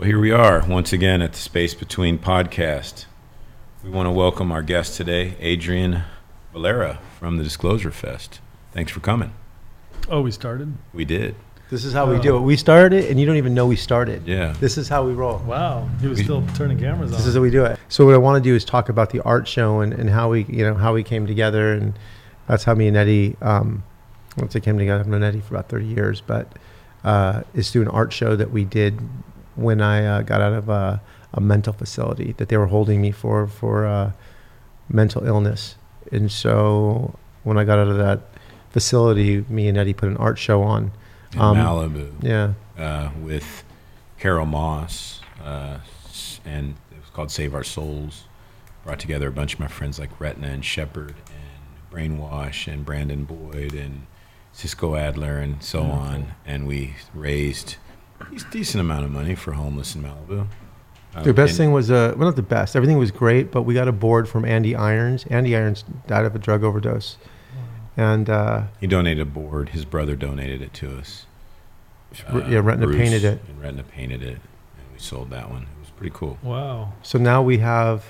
Well, here we are once again at the Space Between podcast. We want to welcome our guest today, Adrian Vallera from the Disclosure Fest. Thanks for coming. Oh, we started? We did. This is how we do it. We started it, and you don't even know we started. Yeah. This is how we roll. Wow. He was We- still turning cameras on. This is how we do it. So what I want to do is talk about the art show and, and how we, you know, how we came together, and that's how me and Eddie, um, once I came together, I've known Eddie for about 30 years, but uh, is through an art show that we did when I uh, got out of a, a mental facility that they were holding me for for uh, mental illness, and so when I got out of that facility, me and Eddie put an art show on. In Um, Malibu Yeah. uh, with Carol Moss, uh, and it was called Save Our Souls. Brought together a bunch of my friends like Retna and Shepard and Brainwash and Brandon Boyd and Cisco Adler and so Mm-hmm. on. And we raised a decent amount of money for homeless in Malibu. Uh, The best and- thing was, uh, well, not the best. Everything was great, but we got a board from Andy Irons. Andy Irons died of a drug overdose, and uh, He donated a board. His brother donated it to us. Uh, yeah, Retna Bruce painted it. And Retna painted it, and we sold that one. It was pretty cool. wow. So now we have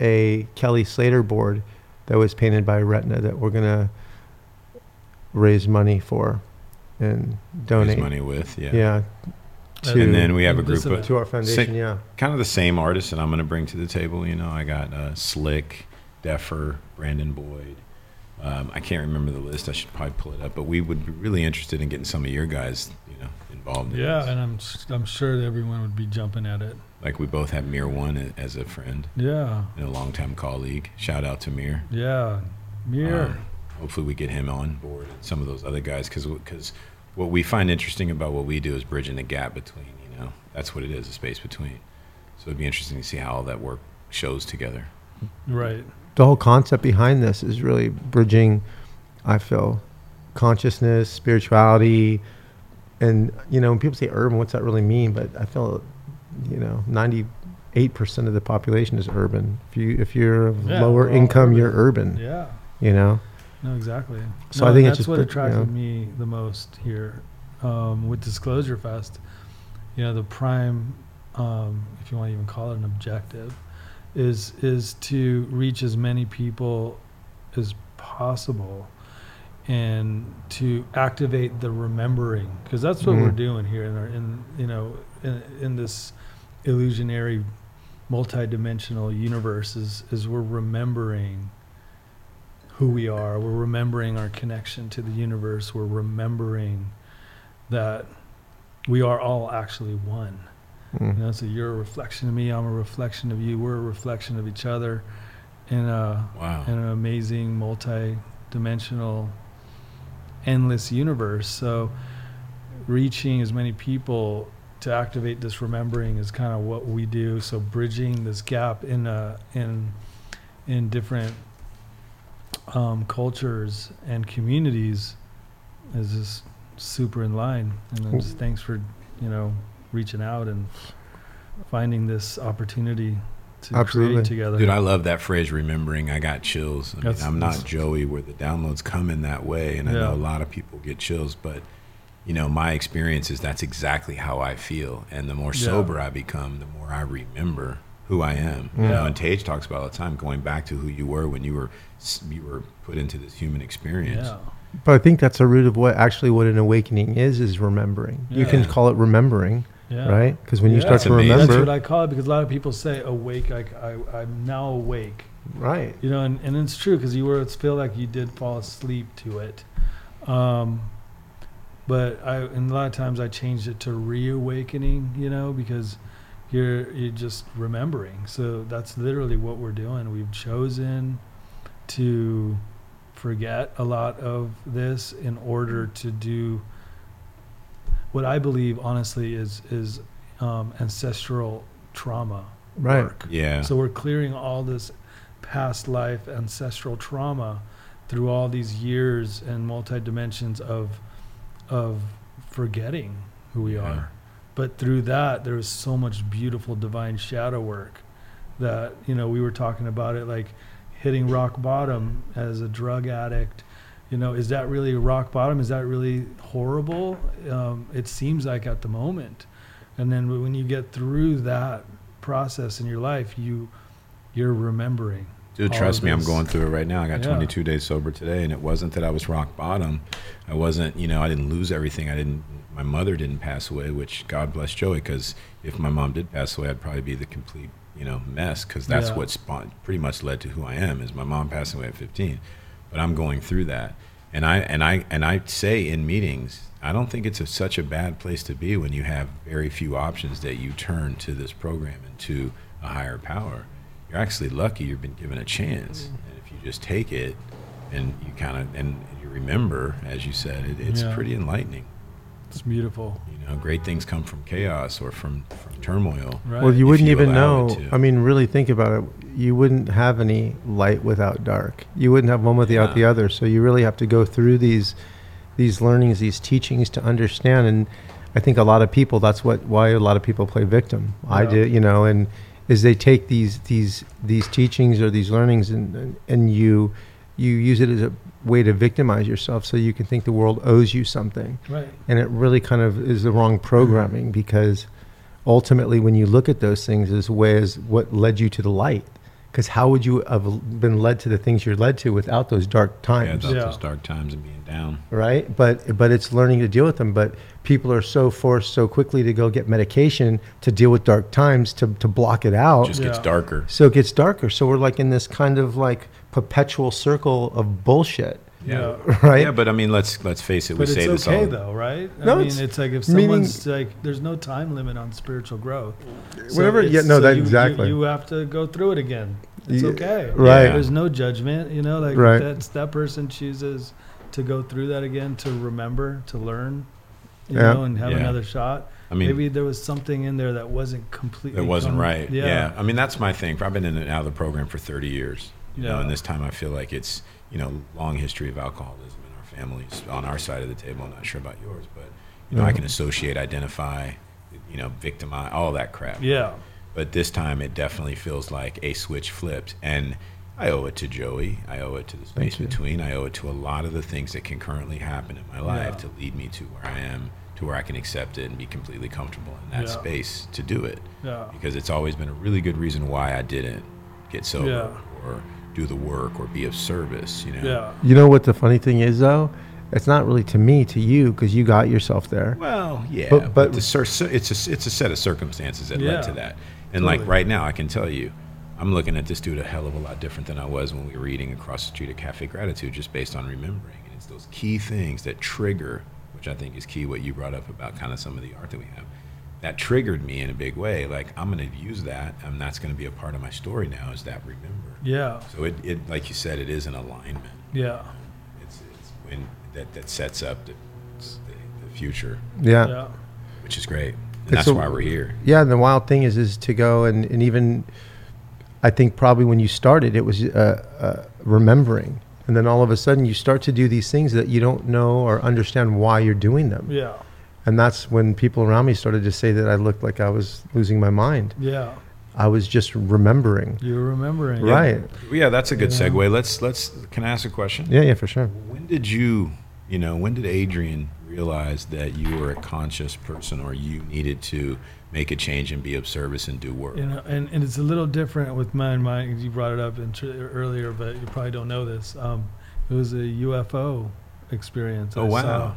a Kelly Slater board that was painted by Retna that we're gonna raise money for and donate. Money with, yeah. Yeah. And To, And then we have a group of to our foundation. Sa- yeah. kind of the same artists that I'm going to bring to the table. You know, I got uh, Slick, Defer, Brandon Boyd. Um, I can't remember the list. I should probably pull it up. But we would be really interested in getting some of your guys, you know, involved. In Yeah, this. and I'm s- I'm sure that everyone would be jumping at it. like we both have Mear One as a friend Yeah. and a longtime colleague. Shout out to Mear. Yeah. Mirror. Um, hopefully, we get him on board and some of those other guys because because what we find interesting about what we do is bridging the gap between. You know, that's what it is, a space between. So it'd be interesting to see how all that work shows together. right. The whole concept behind this is really bridging. I feel consciousness, spirituality, and you know, when people say urban, what's that really mean? But I feel, you know, ninety-eight percent of the population is urban. If you if you're Yeah, lower income, urban. you're urban. Yeah. You know. No, exactly. So No, I think that's it's just what attracted yeah. me the most here um, with Disclosure Fest. You know, the prime, um, if you want to even call it an objective, is is to reach as many people as possible and to activate the remembering because that's what we're Mhm. doing here in our in you know in, in this illusionary multidimensional universe is is we're remembering who we are we're remembering our connection to the universe we're remembering that we are all actually one Mm. you know, so you're a reflection of me. I'm a reflection of you. We're a reflection of each other, in a Wow. in an amazing, multi-dimensional, endless universe. So, reaching as many people to activate this remembering is kind of what we do. So, bridging this gap in a in in different um, cultures and communities is just super in line. And then just thanks for you know reaching out and finding this opportunity to Absolutely. create together. Dude, I love that phrase, remembering. I got chills. I mean, I'm not Joey where the downloads come in that way. And I Yeah. know a lot of people get chills, but, you know, my experience is that's exactly how I feel. And the more Yeah. sober I become, the more I remember who I am. You know, and Tejas talks about all the time going back to who you were when you were you were put into this human experience. yeah. But I think that's a root of what actually what an awakening is is remembering. You can call it remembering, Yeah. right? Because when you start That's to amazing. That's what I call it because a lot of people say awake. Like I, I'm now awake. right? You know, and, and it's true because you were feel like you did fall asleep to it. Um, but I, and a lot of times I changed it to reawakening. You know, because you're you're just remembering. So that's literally what we're doing. We've chosen to forget a lot of this in order to do what I believe, honestly, is is um, ancestral trauma Right. work. Yeah. So we're clearing all this past life ancestral trauma through all these years and multi dimensions of of forgetting who we Yeah. are. But through that there was so much beautiful divine shadow work that, you know, we were talking about it like hitting rock bottom as a drug addict. You know, is that really rock bottom? Is that really horrible? Um, it seems like at the moment. and then when you get through that process in your life, you you're remembering. Dude, trust me, I'm going through it right now. I got Yeah. 22 days sober today, and it wasn't that I was rock bottom. I wasn't, you know, I didn't lose everything. I didn't. My mother didn't pass away, which God bless Joey, because if my mom did pass away, I'd probably be the complete, you know, mess. Because that's Yeah. what spawned, pretty much led to who I am. Is my mom passing away at 15, but I'm going through that, and I and I and I say in meetings, I don't think it's a, such a bad place to be when you have very few options that you turn to this program and to a higher power you're actually lucky you've been given a chance. Mm-hmm. And if you just take it and you kind of and you remember, as you said, it, it's Yeah. pretty enlightening. It's beautiful, You know, great things come from chaos or from, from turmoil. right? Well, you wouldn't you even know. I mean, really think about it. You wouldn't have any light without dark. You wouldn't have one without Yeah. the other. So you really have to go through these these learnings, these teachings to understand. And I think a lot of people. That's what why a lot of people play victim. I Yeah. did, you know, and is they take these these these teachings or these learnings and and- and you you use it as a way to victimize yourself so you can think the world owes you something right. and it really kind of is the wrong programming because ultimately when you look at those things as ways what led you to the light because how would you have been led to the things you're led to without those dark Yeah, times those, Yeah. those dark times and being down. right but but it's learning to deal with them but people are so forced so quickly to go get medication to deal with dark times to, to block it out it just gets darker. so it gets darker so we're like in this kind of like perpetual circle of bullshit Yeah. right Yeah, but I mean, let's let's face it. But we say it's this okay all. though, right? No, I mean, it's- it's, like if meaning- someone's like, there's no time limit on spiritual growth. Whatever- yeah, no, that- you, exactly. You, you have to go through it again. It's Yeah, okay. right. There's no judgment. You know, like Right. that's that person chooses to go through that again, to remember, to learn, you Yeah. know, and have Yeah. another shot. I mean, Maybe there was something in there that wasn't completely. It wasn't come- right. Yeah. Yeah. I mean, that's my thing. I've been in and out of the program for 30 years. You know, and this time I feel like it's, you know, long history of alcoholism in our families on our side of the table. I'm not sure about yours, but, you know, I can associate, identify, you know, victimize, all that crap. Yeah. But this time it definitely feels like a switch flipped. And I owe it to Joey. I owe it to the space between. I owe it to a lot of the things that can currently happen in my life Yeah. to lead me to where I am, to where I can accept it and be completely comfortable in that Yeah. space to do it Yeah. because it's always been a really good reason why I didn't get sober Yeah. or do the work or be of service. You know. Yeah. You know what the funny thing is, though? It's not really to me, to you, because you got yourself there. Well, yeah, But- but, but- the cir- cir- it's a it's a set of circumstances that Yeah. led to that. And like right now, I can tell you, I'm looking at this dude a hell of a lot different than I was when we were eating across the street at Cafe Gratitude, just based on remembering. And it's those key things that trigger, which I think is key. What you brought up about kind of some of the art that we have, that triggered me in a big way. Like I'm going to use that, and that's going to be a part of my story now. Is that remember? Yeah. So it, it like you said, it is an alignment. Yeah. It's, it's when that, that sets up the, the, the future, Yeah. Yeah. which is great. And It's that's a- why we're here. Yeah, and the wild thing is, is to go and, and even, I think probably when you started, it was uh, uh, remembering, and then all of a sudden you start to do these things that you don't know or understand why you're doing them, Yeah. and that's when people around me started to say that I looked like I was losing my mind. Yeah. I was just remembering. You're remembering. Right. Well, yeah, that's a good Yeah. segue. Let's let's. Can I ask a question? Yeah, yeah, for sure. When did you, you know, when did Adrian realize that you were a conscious person or you needed to make a change and be of service and do work? You know, and, and it's a little different with mine. Mine, you brought it up in tr- earlier, but you probably don't know this. Um, it was a UFO experience. Oh, I wow.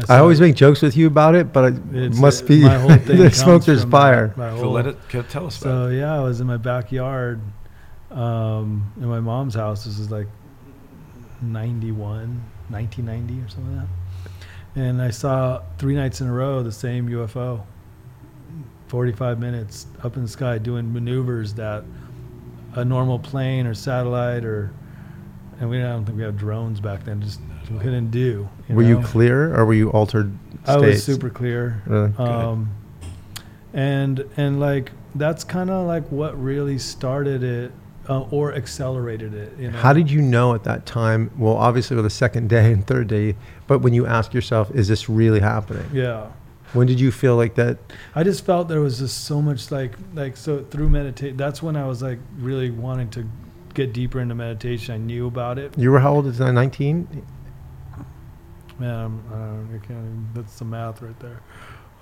Saw- I always make jokes with you about it, but it it's- must uh, be my whole thing there's smoke, there's fire. My, my So whole, let it tell us so about it. yeah, I was in my backyard, um, in my mom's house. This is like 91, 1990 or something like that. And I saw three nights in a row the same UFO. 45 minutes up in the sky doing maneuvers that a normal plane or satellite or and we I don't think we had drones back then just No. Couldn't do. Were you clear or were you altered States? I was super clear. Really? Um, and and like that's kind of like what really started it uh, or accelerated it. You know? How did you know at that time? Well, obviously with the second day and third day, but when you ask yourself, is this really happening? Yeah, When did you feel like that? I just felt there was just so much like like so through meditate. That's when I was like really wanting to get deeper into meditation. I knew about it. You were how old? Is that 19? Man, I'm, I, don't, I can't. Even, that's the math right there.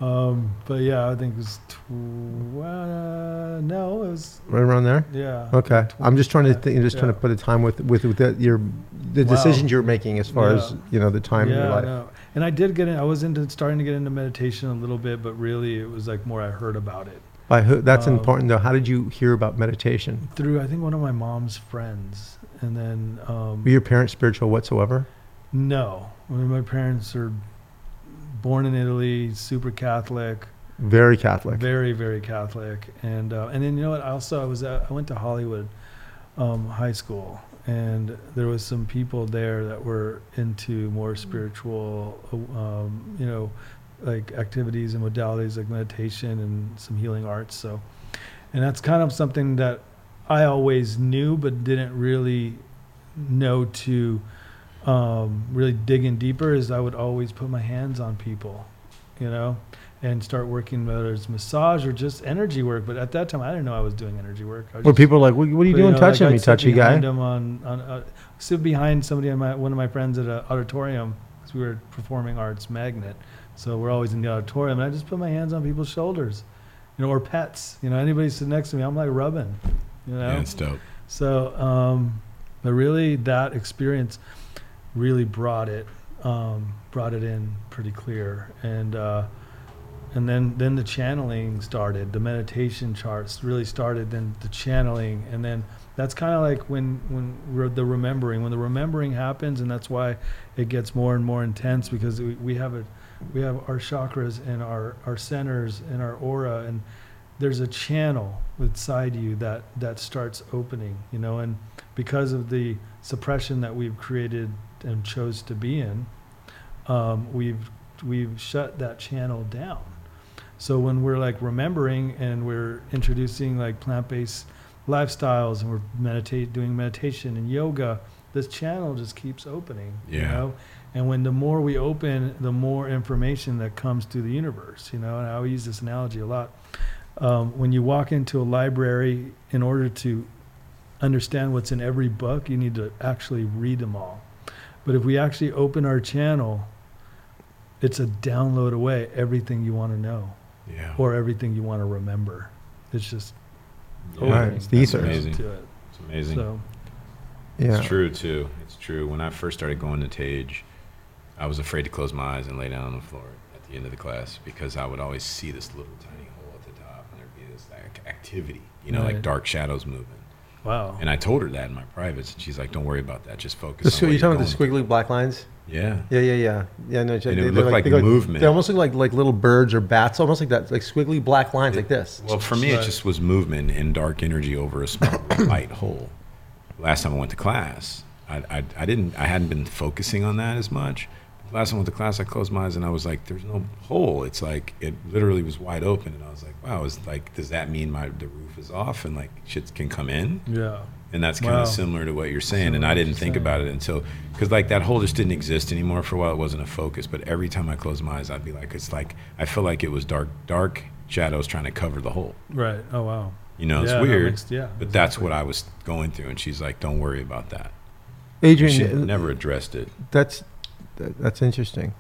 Um, but yeah, I think it was tw- uh, no, it was Right around there. yeah. Okay, I'm just trying to Yeah, think, just trying to put a time with with, with the, your the Wow. decisions you're making as far as you know the time in your life. no. And I did get in. I was into starting to get into meditation a little bit, but really it was like more I heard about it By who? That's Um, important though. How did you hear about meditation? through I think one of my mom's friends, and then um, Were your parents spiritual whatsoever? no, I mean, my parents are born in Italy, super Catholic. Very Catholic. Very, very Catholic, and uh, and then you know what? I also I was at, I went to Hollywood um, High School, and there was some people there that were into more spiritual, um, you know, like activities and modalities like meditation and some healing arts. So, and that's kind of something that I always knew, but didn't really know to um, really digging deeper. Is I would always put my hands on people, you know and start working whether it's massage or just energy work. But at that time, I didn't know I was doing energy work. I was Were just- people like, what, what are you but, doing know, touching like, me, I'd sit touchy guy? behind 'em on, on uh, sit behind somebody on my one of my friends at an auditorium because we were performing arts magnet. So we're always in the auditorium, and I just put my hands on people's shoulders, you know, or pets. You know, anybody sitting next to me, I'm like rubbing. You know, Yeah, it's dope. so, um, but really, that experience really brought it um, brought it in pretty clear, and uh, and then then the channeling started. The meditation charts really started. Then the channeling, and then that's kind of like when when the remembering. When the remembering happens, and that's why it gets more and more intense because we, we have a we have our chakras and our our centers and our aura and there's a channel inside you that that starts opening you know and because of the suppression that we've created and chose to be in um, we've we've shut that channel down. So when we're like remembering and we're introducing like plant-based lifestyles and we're meditate doing meditation and yoga this channel just keeps opening you Yeah. know? And when the more we open the more information that comes to the universe you know? And i always use this analogy a lot. Um, when you walk into a library in order to understand what's in every book you need to actually read them all but if we actually open our channel it's a download away everything you want to know Yeah. or everything you want to remember it's just Yeah. Right, opening it's the That's amazing. to it It's amazing. so Yeah. It's true too. It's true. When I first started going to Tejas, I was afraid to close my eyes and lay down on the floor at the end of the class because I would always see this little tiny hole at the top, and there'd be this like activity, you know, like dark shadows moving. Wow And I told her that in my privates, and she's like, "Don't worry about that. Just focus." The, on you're talking you're about the squiggly black lines? Yeah. Yeah, yeah, yeah. Yeah, no, And they, it would they're like they movement. They almost look like like little birds or bats, almost like that, like squiggly black lines like this. Well, for me, it just was movement and dark energy over a small light hole. Last time I went to class, I, I, I didn't, I hadn't been focusing on that as much. Last time with the class, I closed my eyes and I was like, "There's no hole." It's like it literally was wide open, and I was like, "Wow!" It's like, does that mean my the roof is off and like shit can come in? yeah And that's kind Wow. of similar to what you're saying. Similar and I didn't think saying. about it until, because like that hole just didn't exist anymore for a while. It wasn't a focus. But every time I closed my eyes, I'd be like, it's like, I feel like it was dark, dark shadows trying to cover the hole. right oh wow You know, it's Yeah, that weird. makes- yeah but that's what I was going through. And she's like, don't worry about that. Adrian, she uh, never addressed it. that's that, that's interesting.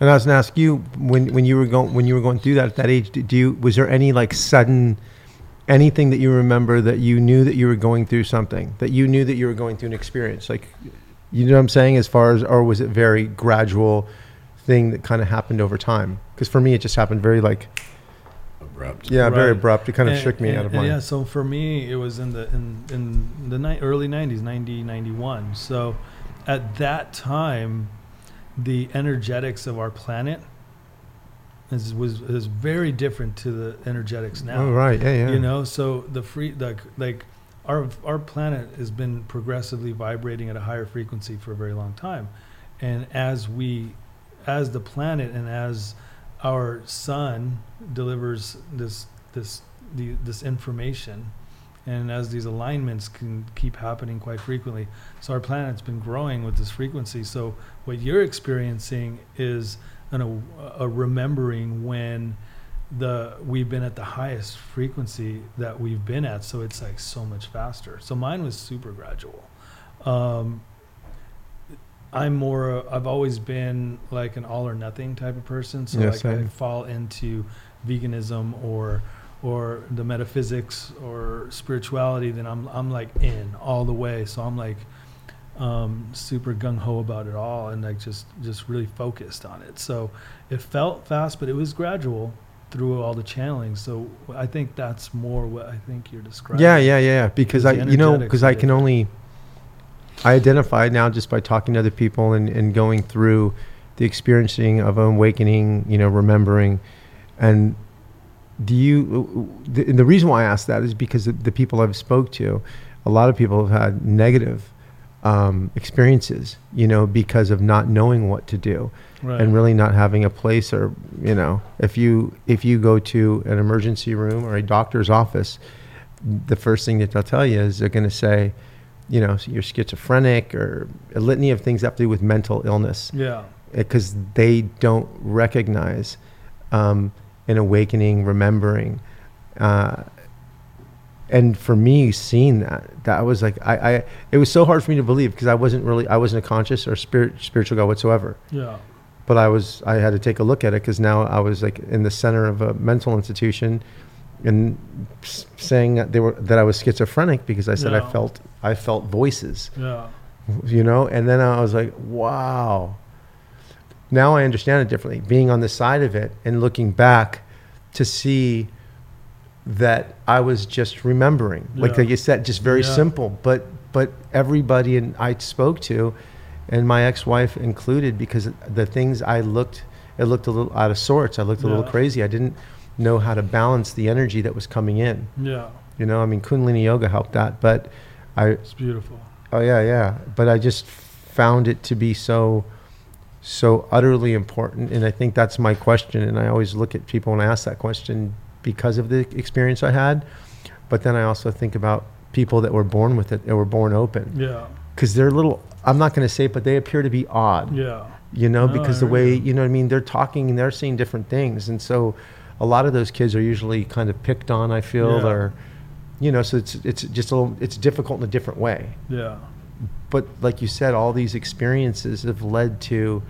And I was going to ask you when when you were going when you were going through that at that age, do you was there any like sudden anything that you remember that you knew that you were going through something that you knew that you were going through an experience like you know what I'm saying as far as or was it very gradual thing that kind of happened over time? Because for me, it just happened very like Abrupt. yeah, very abrupt. It kind of And- shook me and- out of and my. Yeah, so for me, it was in the in in the ni- early '90s, 90, 91. So at that time, the energetics of our planet is, was is very different to the energetics now. Oh right, yeah, yeah. You know, so the free like like our our planet has been progressively vibrating at a higher frequency for a very long time, and as we, as the planet and as our sun delivers this this the, this information, and as these alignments can keep happening quite frequently, so our planet's been growing with this frequency. So what you're experiencing is an, a, a remembering when the we've been at the highest frequency that we've been at so it's like so much faster so mine was super gradual um, I'm more. I've always been like an all or nothing type of person. So Yeah, like I fall into veganism or or the metaphysics or spirituality, then I'm I'm like in all the way. So I'm like um, super gung ho about it all and like just just really focused on it. So it felt fast, but it was gradual through all the channeling. So I think that's more what I think you're describing. Yeah, yeah, yeah. Because I, you know, because I can only, I identify now just by talking to other people and, and going through the experiencing of awakening, you know, remembering. And do you, the, and the reason why I ask that is because the, the people I've spoke to, a lot of people have had negative um, experiences, you know, because of not knowing what to do Right. and really not having a place or you know if you if you go to an emergency room or a doctor's office the first thing that they'll tell you is they're going to say you know you're schizophrenic or a litany of things that have to do with mental illness yeah. because they don't recognize um, an awakening remembering uh, and for me seeing that that was like I, I it was so hard for me to believe because i wasn't really i wasn't a conscious or spirit spiritual god whatsoever Yeah. but I was I had to take a look at it because now I was like in the center of a mental institution, and s- saying that they were that I was schizophrenic because I said Yeah. I felt I felt voices, Yeah. you know, and then I was like, wow. Now I understand it differently. Being on the side of it and looking back to see that I was just remembering, like Yeah. like you said, just very Yeah. simple. But but everybody and I spoke to, and my ex-wife included, because the things I looked, it looked a little out of sorts. I looked a little crazy. I didn't know how to balance the energy that was coming in. Yeah. You know, I mean, Kundalini yoga helped that, but I It's beautiful. Oh yeah, yeah. But I just found it to be so, so utterly important, and I think that's my question. And I always look at people when I ask that question because of the experience I had, but then I also think about people that were born with it, that were born open, Yeah. because they're little. I'm not going to say, it, but they appear to be odd. Yeah. You know, No, because the way you. know what I mean, they're talking and they're seeing different things, and so a lot of those kids are usually kind of picked on. I feel, Yeah. or you know, so it's it's just a little, it's difficult in a different way Yeah. But like you said, all these experiences have led to,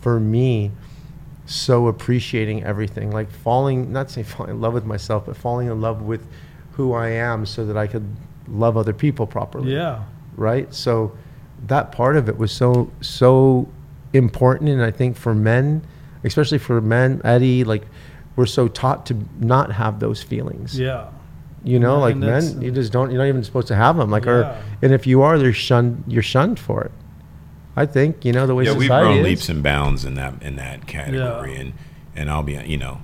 for me, so appreciating everything. Like falling, not saying falling in love with myself, but falling in love with who I am so that I could love other people properly. Yeah. Right? So that part of it was so, so important. And I think for men, especially for men, Eddie, like, we're so taught to not have those feelings. Yeah. You know, Yeah, like men, you just don't. You're not even supposed to have them. Like, or and if you are, they're shunned. You're shunned for it. I think you know the way yeah, we've society grown is. leaps and bounds in that in that category, and and I'll be you know,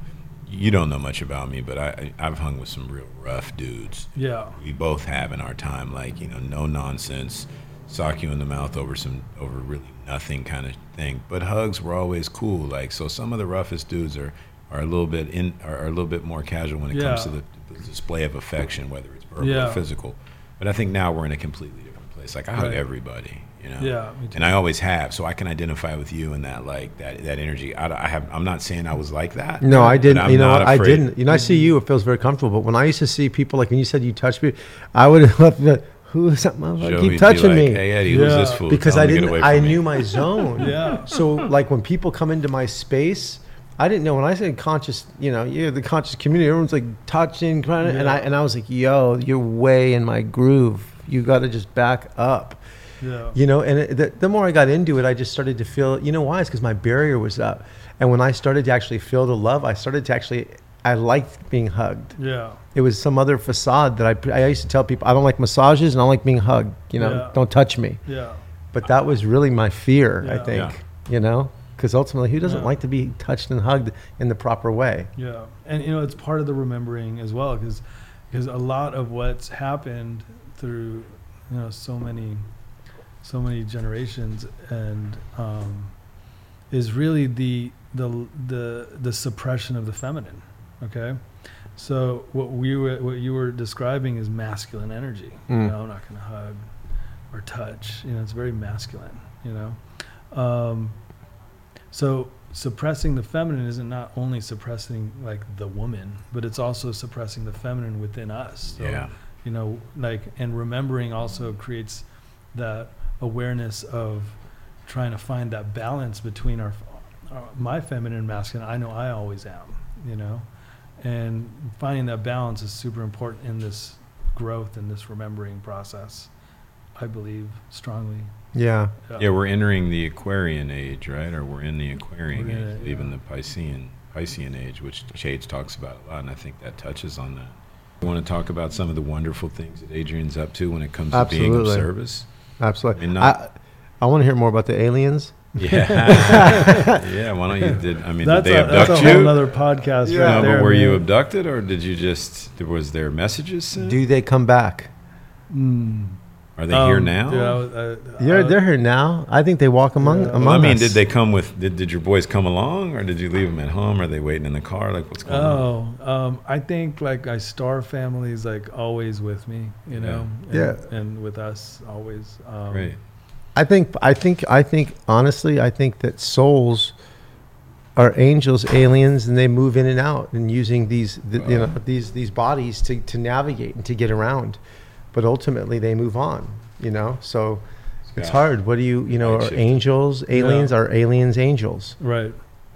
you don't know much about me, but I I've hung with some real rough dudes. Yeah. We both have in our time, like you know, no nonsense, sock you in the mouth over some over really nothing kind of thing. But hugs were always cool. Like so, some of the roughest dudes are are a little bit in are, are a little bit more casual when it comes to the, the display of affection, whether it's verbal Yeah. or physical. But I think now we're in a completely different place. Like I hug Right. everybody, you know. Yeah, me too. And I always have, so I can identify with you in that like that that energy. I, I have. I'm not saying I was like that. No, I didn't. You know, I didn't. You know, I see you. It feels very comfortable. But when I used to see people, like when you said you touched me, I would have left. the- Who is that motherfucker? Keep touching like, me. Hey Eddie, who's Yeah. this fool? because Tell I him to get didn't. I me." knew my zone. Yeah. So like when people come into my space, I didn't know when I said conscious. You know, you're the conscious community. Everyone's like touching, crying, and I and I was like, yo, you're way in my groove. You got to just back up. Yeah. You know, and it, the, the more I got into it, I just started to feel, you know, why? It's because my barrier was up. And when I started to actually feel the love, I started to actually, I liked being hugged. Yeah. It was some other facade that I, I used to tell people, I don't like massages and I don't like being hugged. You know, Yeah. don't touch me. Yeah. But that was really my fear, I think, Yeah. you know, because ultimately, who doesn't Yeah. like to be touched and hugged in the proper way? Yeah, and you know it's part of the remembering as well, because because a lot of what's happened through you know so many so many generations and um, is really the the the the suppression of the feminine. Okay, so what we were what you were describing is masculine energy. You Mm. know, I'm not going to hug or touch. You know, it's very masculine. You know. Um, so suppressing the feminine isn't not only suppressing like the woman, but it's also suppressing the feminine within us. So, Yeah. You know, like and remembering also creates that awareness of trying to find that balance between our, our my feminine and masculine. I know I always am, you know, and finding that balance is super important in this growth and this remembering process. I believe strongly. Yeah. Yeah, we're entering the Aquarian age, right? Or we're in the Aquarian We're age, it, even the Piscean Piscean age, which Shades talks about a lot, and I think that touches on that. You want to talk about some of the wonderful things that Adrian's up to when it comes to being of service? Absolutely. I mean, I, not- I, want to hear more about the aliens. Yeah, yeah. Why don't you? Did I mean? that's did they a, that's abduct a whole you? nother podcast Yeah. right no, there. but were you abducted, or did you just? Was there messages sent? Do they come back? Mm. Are they here Um, now? dude, I was- I- They're, they're here now. I think they walk among Yeah. among Well, I mean, us. did they come with? Did, did your boys come along, or did you leave them at home? Are they waiting in the car? Like, what's going on? Oh, um, I think like I star family's like always with me, you know. And, Yeah. And with us always. Um, Great. I think I think I think honestly, I think that souls are angels, aliens, and they move in and out and using these the, you know these these bodies to to navigate and to get around. But ultimately, they move on. You know, so it's Yeah. hard. What do you you know? Are angels aliens? Are aliens angels? Right.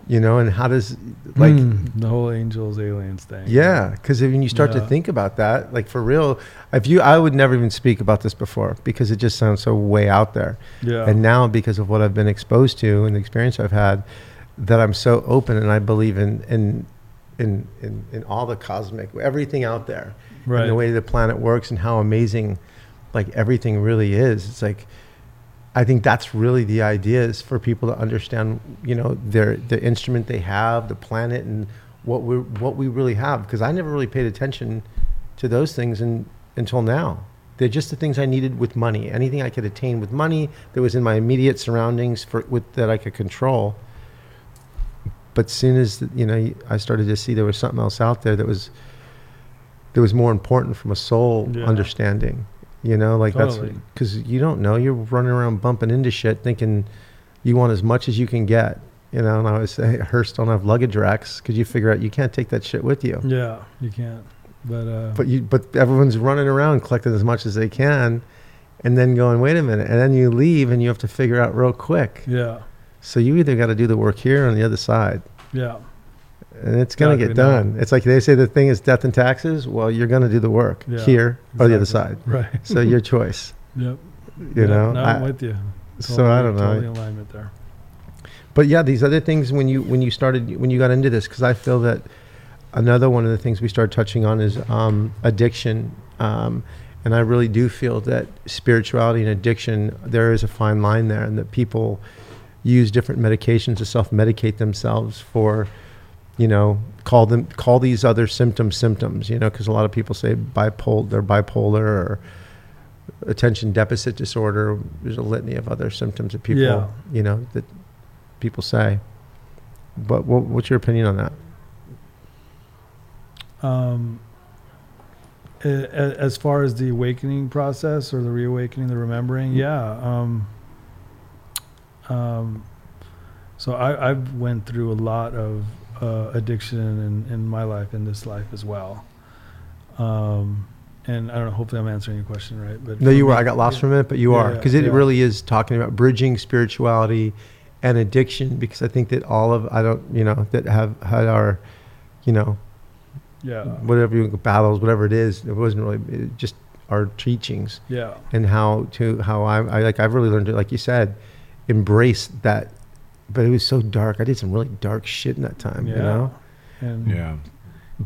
You know, and how does like Mm, the whole angels aliens thing. Yeah, because when you start to think about that, like for real, if you, I would never even speak about this before because it just sounds so way out there. Yeah. And now, because of what I've been exposed to and the experience I've had, that I'm so open and I believe in in in in, in all the cosmic, everything out there, right. and the way the planet works and how amazing, like everything really is. It's like. I think that's really the idea is for people to understand, you know, their the instrument they have, the planet, and what we what we really have. Because I never really paid attention to those things in, until now. They're just the things I needed with money. Anything I could attain with money that was in my immediate surroundings for with that I could control. But soon as you know, I started to see there was something else out there that was that was more important from a soul Yeah. understanding. You know, like that's because you don't know. You're running around bumping into shit, thinking you want as much as you can get. You know, and I always say, Hearst don't have luggage racks because you figure out you can't take that shit with you. Yeah, you can't. But uh, But you, but everyone's running around collecting as much as they can, and then going, wait a minute, and then you leave and you have to figure out real quick. yeah, So you either got to do the work here or on the other side, yeah, and it's gonna get Exactly, no. done. It's like they say the thing is death and taxes. Well, you're gonna do the work Yeah, here or the other side. right. So your choice. Yep. You Yeah, know. no, I'm I- with you. so I don't know. Totally alignment there. But yeah, these other things when you when you started when you got into this, because I feel that another one of the things we started touching on is um, addiction, um, and I really do feel that spirituality and addiction there is a fine line there, and that people use different medications to self medicate themselves for, you know, call them call these other symptoms symptoms, you know, because a lot of people say bipolar they're bipolar or attention deficit disorder. There's a litany of other symptoms that people, Yeah. you know, that people say. But what, what's your opinion on that? Um, as far as the awakening process or the reawakening, the remembering, yeah. Um, um, so I, I've went through a lot of uh, addiction in, in my life, in this life as well. Um, and I don't know. Hopefully, I'm answering your question right. But No, you were. I got lost yeah. for a minute, but you Yeah, are yeah, because it yeah. really is talking about bridging spirituality and addiction. Because I think that all of I don't, you know, that have had our, you know, Yeah, whatever you battles, whatever it is, it wasn't really it just our teachings yeah, and how to how I, I like I've really learned to like you said, embrace that. But it was so dark. I did some really dark shit in that time. yeah. You know, And Yeah.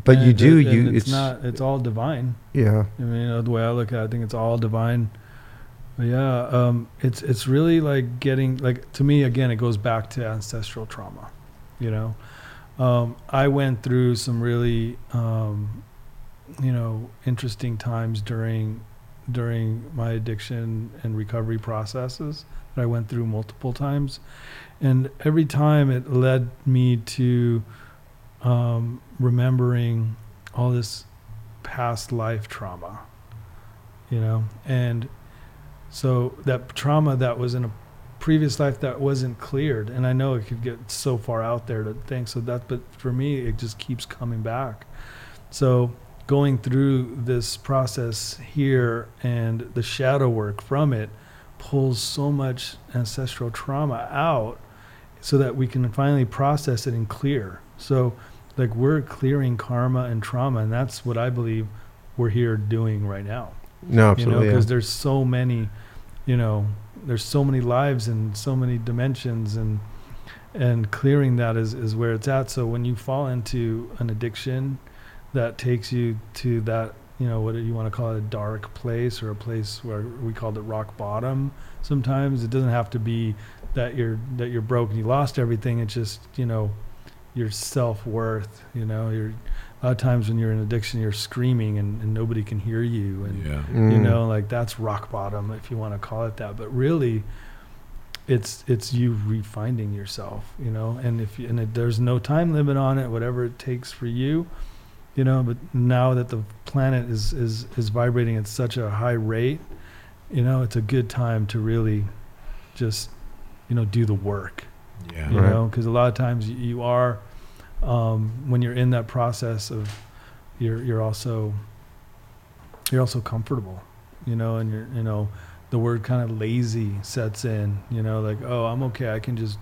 but you do it- and you It's, not. It's all divine. yeah I mean, you know, the way I look at it, I think it's all divine. But yeah, um, it's it's really like getting like to me again. It goes back to ancestral trauma. You know, um, I went through some really um, you know interesting times during during my addiction and recovery processes that I went through multiple times, and every time it led me to um, remembering all this past life trauma, you know, and so that trauma that was in a previous life that wasn't cleared, and I know it could get so far out there to think so that, but for me, it just keeps coming back. So going through this process here and the shadow work from it pulls so much ancestral trauma out so that we can finally process it and clear. So, like, we're clearing karma and trauma, and that's what I believe we're here doing right now. No, You know, absolutely. because yeah. there's so many, you know, there's so many lives and so many dimensions, and and clearing that is is where it's at. So when you fall into an addiction that takes you to that, you know, what do you want to call it, a dark place or a place where we called it rock bottom. Sometimes it doesn't have to be that you're that you're broken, you lost everything. It's just you know your self worth. You know, you're a lot of times when you're in addiction, you're screaming and, and nobody can hear you, and Yeah. you Mm. know like that's rock bottom if you want to call it that but really it's it's you refinding yourself you know and if you, and it, there's no time limit on it whatever it takes for you you know but now that the planet is is is vibrating at such a high rate you know it's a good time to really just you know do the work Yeah. you Right. know because a lot of times you, you are um, when you're in that process of you're you're also you're also comfortable you know and you're you know the word kind of lazy sets in you know like oh i'm okay i can just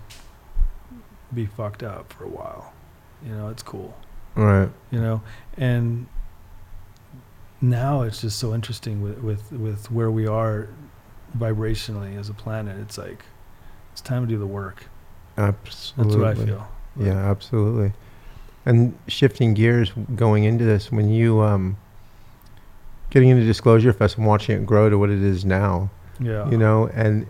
be fucked up for a while you know it's cool right. you know and now it's just so interesting with with with where we are vibrationally as a planet it's like it's time to do the work Absolutely. that's what i feel Yeah, absolutely. And shifting gears, going into this, when you um, getting into Disclosure Fest and watching it grow to what it is now, yeah you know, and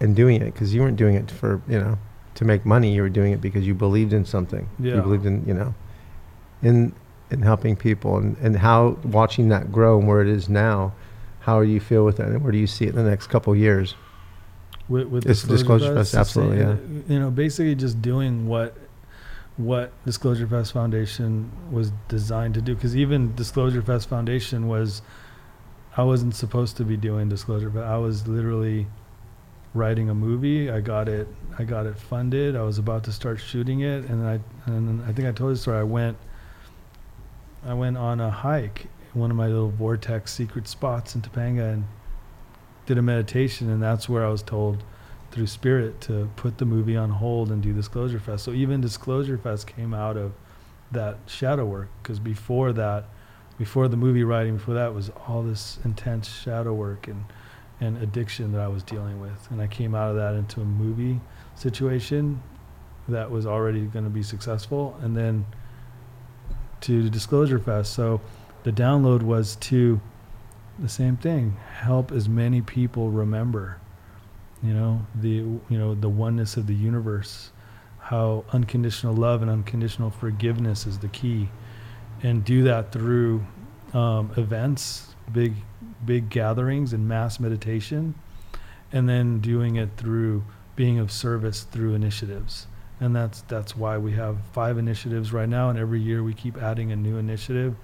and doing it because you weren't doing it for you know to make money. You were doing it because you believed in something. Yeah. You believed in you know, in in helping people and and how watching that grow and where it is now. How do you feel with that, and where do you see it in the next couple years? With, with It's Disclosure Fest, the absolutely, same- You know, basically just doing what what Disclosure Fest Foundation was designed to do. Because even Disclosure Fest Foundation was, I wasn't supposed to be doing Disclosure, but I was literally writing a movie. I got it. I got it funded. I was about to start shooting it, and I and I think I told you the story. I went. I went on a hike, in one of my little vortex secret spots in Topanga, and did a meditation, and that's where I was told through spirit to put the movie on hold and do Disclosure Fest. So even Disclosure Fest came out of that shadow work because before that, before the movie writing, before that was all this intense shadow work and and addiction that I was dealing with, and I came out of that into a movie situation that was already going to be successful, and then to Disclosure Fest. So the download was to the same thing. Help as many people remember you know the you know the oneness of the universe. How unconditional love and unconditional forgiveness is the key. And do that through um, events big big gatherings and mass meditation and then doing it through being of service through initiatives. And that's that's why we have five initiatives right now and every year we keep adding a new initiative.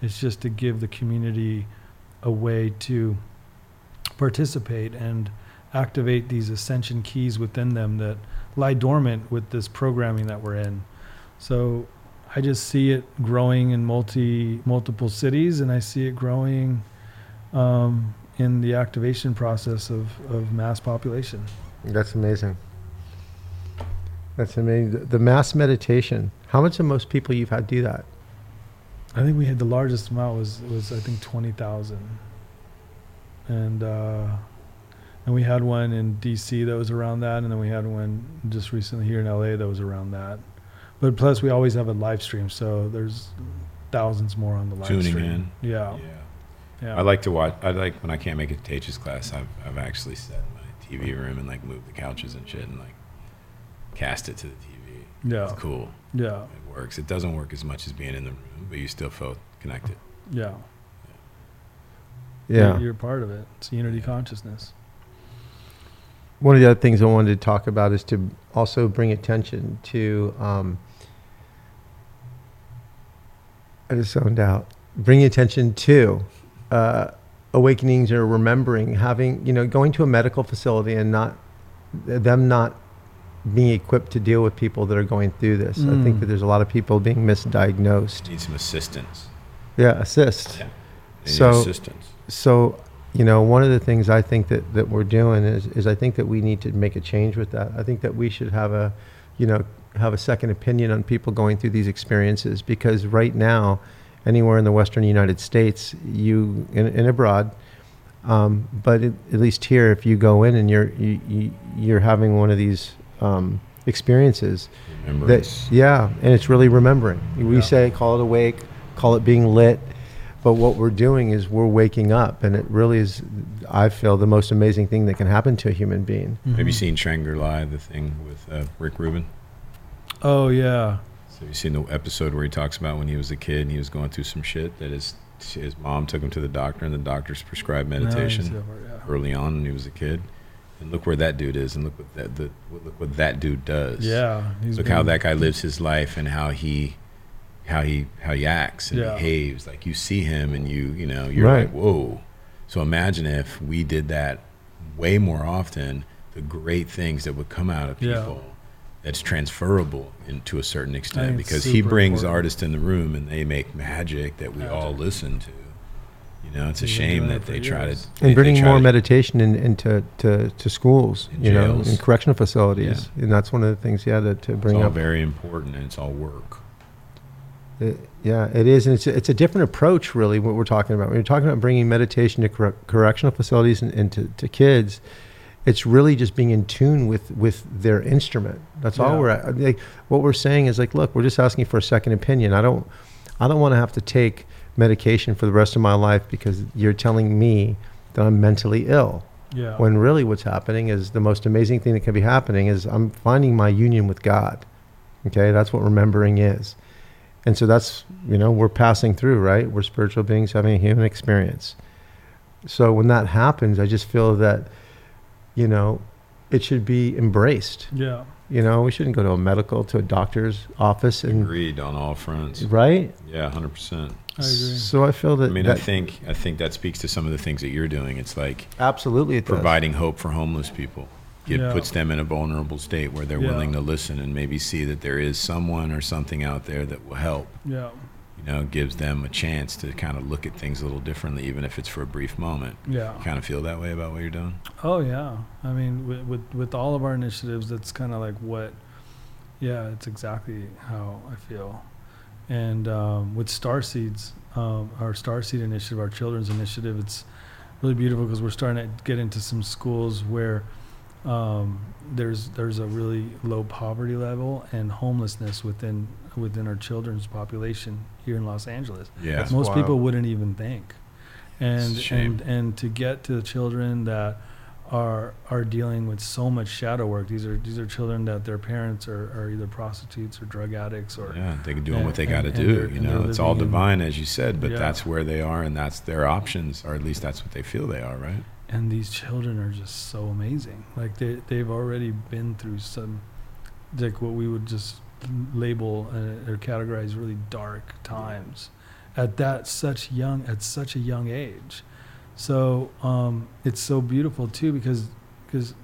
It's just to give the community a way to participate and activate these ascension keys within them that lie dormant with this programming that we're in. So I just see it growing in multi multiple cities, and I see it growing um, in the activation process of, of mass population. That's amazing. That's amazing. The- mass meditation. How much of most people you've had do that? I think we had the largest amount was was I think twenty thousand, and uh, and we had one in D.C. that was around that, and then we had one just recently here in L.A. that was around that. But plus, we always have a live stream, so there's thousands more on the live Tuning stream. in. Yeah, Yeah. yeah. I like to watch. I like when I can't make a Tejas class. I've I've actually sat in my TV room and like moved the couches and shit and like cast it to the TV. Yeah, It's cool. yeah, It works. It doesn't work as much as being in the room, but you still feel connected. yeah. Yeah. You're, you're part of it. It's unity consciousness. One of the other things I wanted to talk about is to also bring attention to. Um, I just zoned out. Bring attention to uh, awakenings or remembering having you know going to a medical facility and not them not being equipped to deal with people that are going through this. I think Mm. that there's a lot of people being misdiagnosed. Need some assistance. Yeah, assist. Yeah. Need So- assistance. So you know, one of the things I think that, that we're doing is, is I think that we need to make a change with that. I think that we should have a, you know, have a second opinion on people going through these experiences because right now, anywhere in the Western United States, you and, and abroad, um, but it, at least here, if you go in and you're you, you, you're having one of these um, experiences, that yeah, and it's really remembering. We Yeah. say call it awake, call it being lit, but what we're doing is we're waking up, and it really is. I feel the most amazing thing that can happen to a human being. Have Mm-hmm. you seen Shangri-La, the thing with uh, Rick Rubin? Oh yeah. So you seen the episode where he talks about when he was a kid and he was going through some shit that his his mom took him to the doctor and the doctors prescribed meditation Nice, yeah, yeah. early on when he was a kid. And look where that dude is, and look what that the, look what that dude does. Yeah, he's look how that guy lives his life and how he how he how he acts and Yeah. behaves. Like you see him and you you know you're Right. like whoa. So imagine if we did that way more often. The great things that would come out of Yeah. people that's transferable in, to a certain extent because he brings important. artists in the room and they make magic that we all listen to. You know, it's a He's shame doing that it for they try to years. they- And bringing more to- meditation in, into to, to schools, In you know, jails. in correctional facilities, and that's one of the things, yeah, to, to It's bring all up. very important and it's all work. It, yeah, it is, and it's a, it's a different approach, really. What we're talking about when you're talking about bringing meditation to correc- correctional facilities and, and to, to kids, it's really just being in tune with with their instrument. That's all we're at. Like, what we're saying is like, look, we're just asking for a second opinion. I don't, I don't want to have to take medication for the rest of my life because you're telling me that I'm mentally ill. Yeah. When really what's happening is the most amazing thing that can be happening is I'm finding my union with God. Okay, that's what remembering is. And so that's, you know, we're passing through, right? We're spiritual beings having a human experience. So when that happens, I just feel that, you know, it should be embraced. yeah. You know, we shouldn't go to a medical, to a doctor's office and, Agreed on all fronts. right? Yeah, hundred percent. I agree. So I feel that, I mean, I think I think that speaks to some of the things that you're doing. It's like absolutely it does. providing hope for homeless people. It Yeah. puts them in a vulnerable state where they're Yeah. willing to listen and maybe see that there is someone or something out there that will help. Yeah. You know, gives them a chance to kind of look at things a little differently, even if it's for a brief moment. Yeah. You kind of feel that way about what you're doing. Oh yeah. I mean, with with, with all of our initiatives, that's kind of like what. Yeah, it's exactly how I feel. And um, with Star Seeds, um, our Star Seed initiative, our children's initiative, it's really beautiful because we're starting to get into some schools where um, there's there's a really low poverty level and homelessness within within our children's population here in Los Angeles. Yeah. That's most wild. people wouldn't even think and It's a shame. and and to get to the children that are are dealing with so much shadow work these are these are children that their parents are, are either prostitutes or drug addicts or Yeah, they're doing what they And- got to and do. they're- You know, it's all living in- divine, as you said, but Yeah. that's where they are, and that's their options, or at least that's what they feel they are, right? and these children are just so amazing like they they've already been through some like what we would just label uh, or categorize really dark times at that such young at such a young age so um, it's so beautiful too because because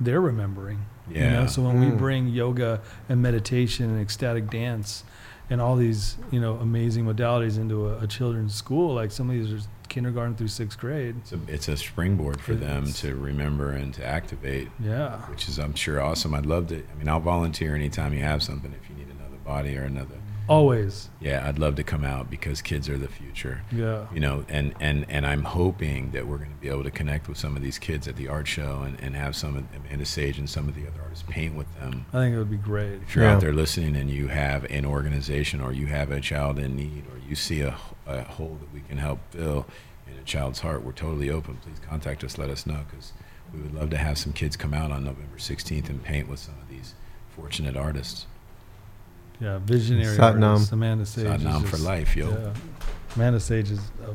they're remembering you Yeah. know so when we Mm. bring yoga and meditation and ecstatic dance and all these you know amazing modalities into a, a children's school like some of these are kindergarten through sixth grade It's a, it's a springboard for them It's- to remember and to activate, yeah which is, I'm sure, awesome. I'd love to. I mean, I'll volunteer anytime you have something if you need another body or another. always Yeah, I'd love to come out because kids are the future. yeah You know, and, and, and I'm hoping that we're going to be able to connect with some of these kids at the art show and, and have some of Amanda Sage and some of the other artists paint with them. i think it would be great If you're Yeah. out there listening and you have an organization or you have a child in need or you see a, a hole that we can help fill in a child's heart, we're totally open. Please contact us. Let us know because we would love to have some kids come out on November 16th and paint with some of these fortunate artists. yeah visionary Satnam. artist, amanda sage is Satnam for life, yo. yeah. amanda sage is a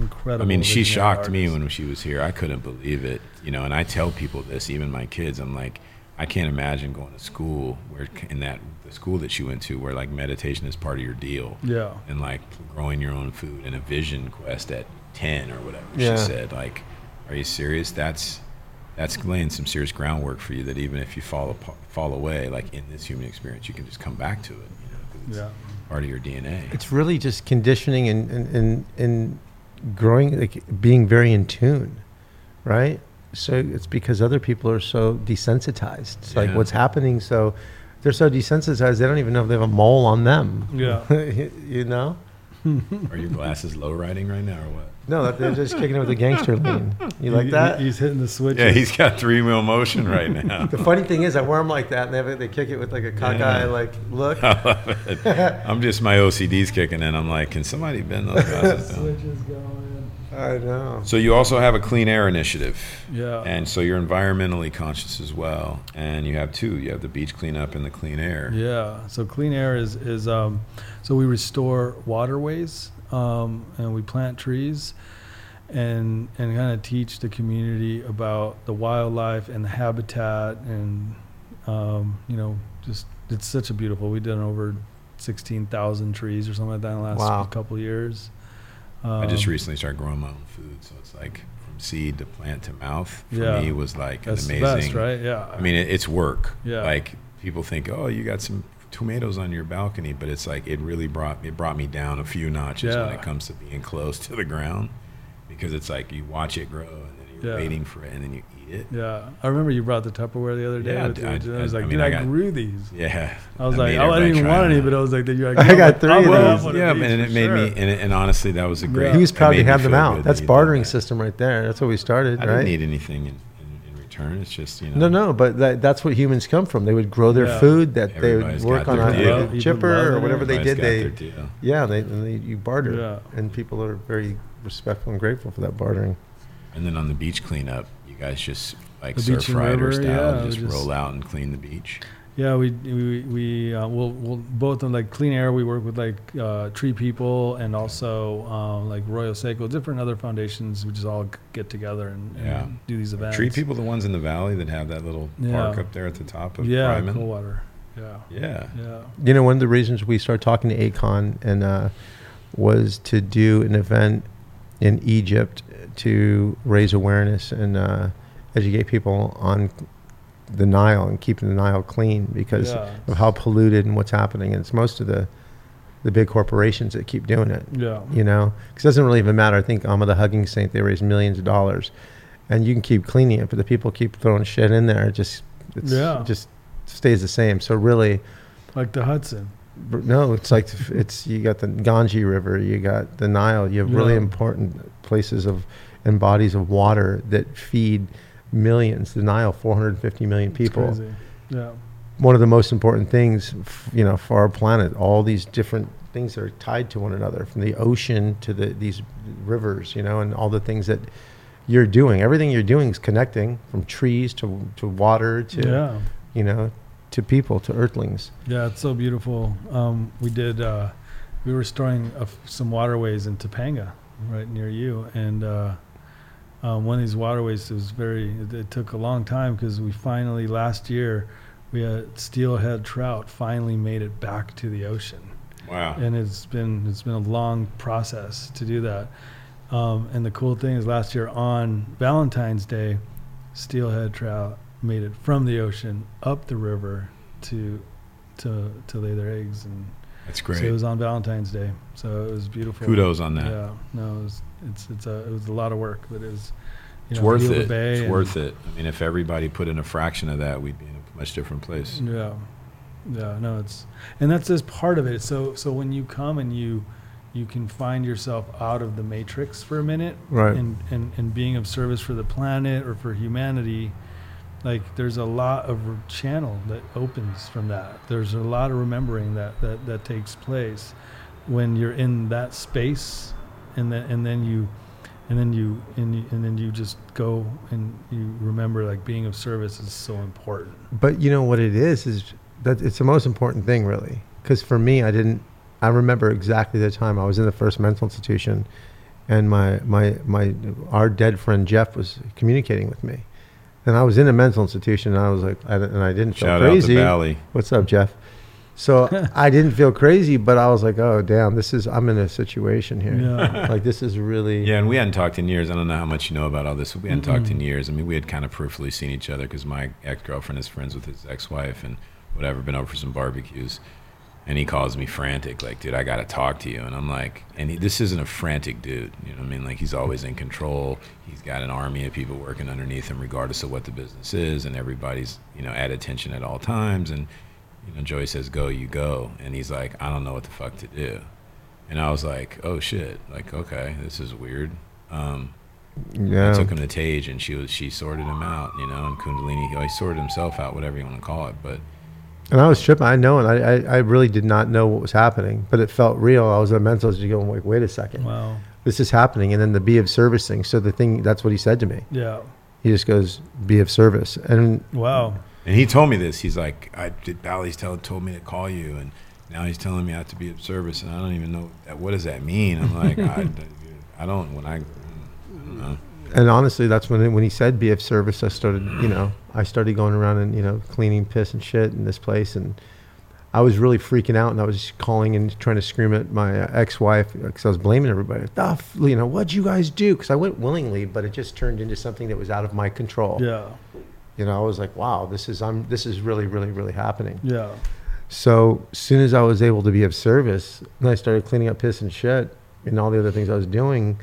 incredible I mean, she visionary shocked me when she was here. I couldn't believe it, you know. And I tell people this, even my kids. I'm like, I can't imagine going to school where in that the school that she went to, where like meditation is part of your deal. yeah and like growing your own food and a vision quest at 10 or whatever Yeah. she said like are you serious that's that's laying some serious groundwork for you that even if you fall apart, fall away like in this human experience you can just come back to it you know 'cause it's yeah part of your dna it's really just conditioning and, and, and, and growing, like being very in tune, right? So it's because other people are so desensitized. It's like what's happening. So they're so desensitized they don't even know if they have a mole on them. Yeah. you know? Are your glasses low riding right now or what? No, that they're just kicking it with a gangster lean. You like He- that? He's hitting the switch. Yeah, he's got three wheel motion right now. The funny thing is, I wear them like that, and they, have, they kick it with like a cockeye Yeah. like look. I love it. I'm just my OCD's kicking in. I'm like, can somebody bend those glasses down? Switch is going. I know. So you also have a clean air initiative, Yeah. and so you're environmentally conscious as well. And you have two. You have the beach cleanup and the clean air. Yeah. So clean air is is um, so we restore waterways um, and we plant trees, and and kind of teach the community about the wildlife and the habitat and um, you know just it's such a beautiful. We did over sixteen thousand trees or something like that in the last Wow. couple of years. I just Um, recently started growing my own food, so it's like from seed to plant to mouth. For Yeah. me, was like an amazing. best, right? Yeah. I mean, it, it's work. Yeah. Like people think, oh, you got some tomatoes on your balcony, but it's like it really brought it brought me down a few notches when it comes to being close to the ground, because it's like you watch it grow and then you're Yeah. waiting for it and then you eat it. Yeah, I remember you brought the Tupperware the other day. Yeah, with you. I- I, was I- like, I dude, mean, I, I got- grew these. Yeah. I was That like, oh, I didn't even want any, but I was like, you're like, I "No, got I'll three of these." one of Yeah, these and it made me, and, it, and honestly, that was a great. Yeah. He was that proud to made me hand them out. That's that bartering that. system right there. That's what we started, I didn't need anything in, in, in return. It's just you No, know. no, no, but that, that's what humans come from. They would grow their Yeah. food, that they would work on a, deal. a People chipper or whatever they did. They yeah, they, you barter, Yeah. and people are very respectful and grateful for that bartering. And then on the beach cleanup, you guys just like The surf beach and rider river, style, yeah, we just, just- roll out and clean the beach. Yeah, we we we uh, we'll, we'll both on like clean air. We work with like uh, Tree People and also um, like Royal Seco, different other foundations. We just all get together and, and Yeah. do these events. Tree people, the ones in the valley that have that little Yeah. park up there at the top of yeah, Ryman. Coldwater. Yeah, Yeah. yeah, You know, one of the reasons we started talking to Acon and uh, was to do an event in Egypt to raise awareness and uh, educate people on the Nile and keeping the Nile clean because yeah, of how polluted and what's happening. And it's most of the the big corporations that keep doing it. yeah, You know, 'Cause it doesn't really even matter. I think Amma the Hugging Saint they raise millions of dollars, and you can keep cleaning it, but the people keep throwing shit in there. It just it's, Yeah. it just stays the same. So really, like the Hudson. No, it's like it's you got the Ganges River, you got the Nile. You have really important places of and bodies of water that feed millions. The Nile, 450 million people. Yeah, one of the most important things, f- you know, for our planet. All these different things that are tied to one another, from the ocean to the these rivers, you know, and all the things that you're doing. Everything you're doing is connecting from trees to to water to yeah. you know to people to earthlings. Yeah, it's so beautiful. Um, we did. Uh, we were restoring uh, some waterways in Topanga, right near you, and uh, um, one of these waterways was very. It, it took a long time because we finally last year we had steelhead trout finally made it back to the ocean, Wow. and it's been it's been a long process to do that. Um, and the cool thing is, last year on Valentine's Day, steelhead trout made it from the ocean up the river to to to lay their eggs, and That's so it was on Valentine's Day. So it was beautiful. Kudos on that. Yeah, no, it was, it's it's a it was a lot of work, but it was. You It's know, worth it. Bay It's worth it. I mean, if everybody put in a fraction of that, we'd be in a much different place. Yeah, yeah, no, it's and that's just part of it. So so when you come and you you can find yourself out of the matrix for a minute, Right. and and and being of service for the planet or for humanity. Like there's a lot of channel that opens from that. There's a lot of remembering that that that takes place when you're in that space, and then and then you. And then you and, you and then you just go and you remember like being of service is so important. But you know what it is is that it's the most important thing, really. Because for me, I didn't. I remember exactly the time I was in the first mental institution, and my my my our dead friend Jeff was communicating with me, and I was in a mental institution, and I was like, I, and I didn't feel Shout out to crazy. Valley. What's up, Jeff? So I didn't feel crazy, but I was like, oh damn, this is I'm in a situation here. Yeah. Like this is really Yeah, and we hadn't talked in years. I don't know how much you know about all this, but we hadn't talked in years. I mean, we had kind of peripherally seen each other because my ex girlfriend is friends with his ex wife and whatever, been over for some barbecues. And he calls me frantic, like, dude, I gotta talk to you. And I'm like, and he, this isn't a frantic dude, you know what I mean? Like, he's always in control. He's got an army of people working underneath him, regardless of what the business is, and everybody's, you know, at attention at all times. And, you know, Joey says, go, you go. And he's like, I don't know what the fuck to do. And I was like, oh shit, like, okay, this is weird. Um, Yeah. I took him to Tage, and she was she sorted him out, you know. And Kundalini, he always sorted himself out, whatever you want to call it. But And I was tripping. I know, and I, I, I really did not know what was happening, but it felt real. I was a mental just going, like, wait a second, Wow. this is happening. And then the be of service thing. So the thing, that's what he said to me. Yeah. He just goes, be of service. And Wow. and he told me this. He's like, I did. Bally's tell told me to call you, and now he's telling me I have to be of service, and I don't even know what does that mean. I'm like, I, I don't. When I, I don't know. And honestly, that's when when he said be of service, I started, you know, I started going around and you know cleaning piss and shit in this place, and I was really freaking out, and I was calling and trying to scream at my ex-wife because I was blaming everybody. F- you know, what'd you guys do? Because I went willingly, but it just turned into something that was out of my control. Yeah. You know, I was like, wow, this is I'm this is really, really, really happening. Yeah. So as soon as I was able to be of service, and I started cleaning up piss and shit and all the other things I was doing,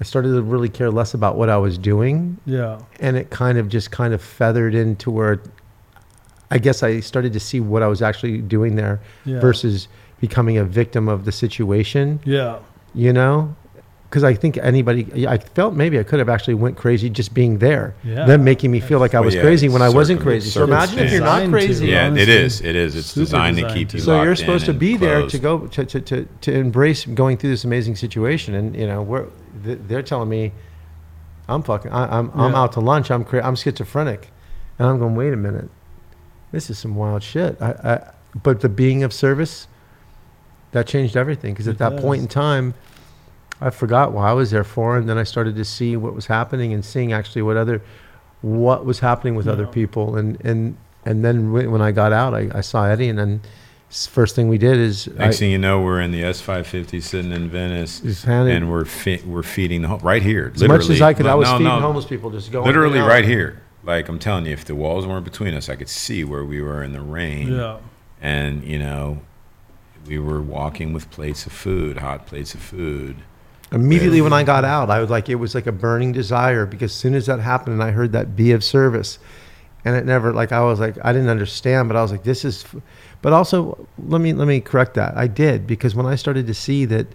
I started to really care less about what I was doing, Yeah. and it kind of just kind of feathered into where I guess I started to see what I was actually doing there Yeah. versus becoming a victim of the situation, Yeah. you know? Because I think anybody, I felt maybe I could have actually went crazy just being there, Yeah. them making me feel like I Well, was yeah, crazy when I wasn't crazy. So imagine if you're not Designed to. crazy. Yeah, Yeah, it honestly, is. It is. It's super designed to keep you. so you're supposed in to be there closed. to go to, to, to, to embrace going through this amazing situation and you know we're they're telling me i'm fucking I, i'm i'm out to lunch i'm cra- i'm schizophrenic and i'm going wait a minute this is some wild shit I, I but the being of service that changed everything because at It that point in time i forgot what i was there for and then i started to see what was happening and seeing actually what other what was happening with other people and and and then when i got out i, I saw eddie and then first thing we did is I, Next thing you know, we're in the S550 sitting in Venice, handed- and we're fe- we're feeding the ho- right here. as much as i could i was no, feeding no. homeless people just going literally right here. Like I'm telling you, if the walls weren't between us, I could see where we were in the rain. Yeah. And you know, we were walking with plates of food, hot plates of food. Immediately when i got out i was like it was like a burning desire because as soon as that happened and i heard that be of service and it never like i was like i didn't understand but i was like this is f-. but also let me let me correct that. I did because when i started to see that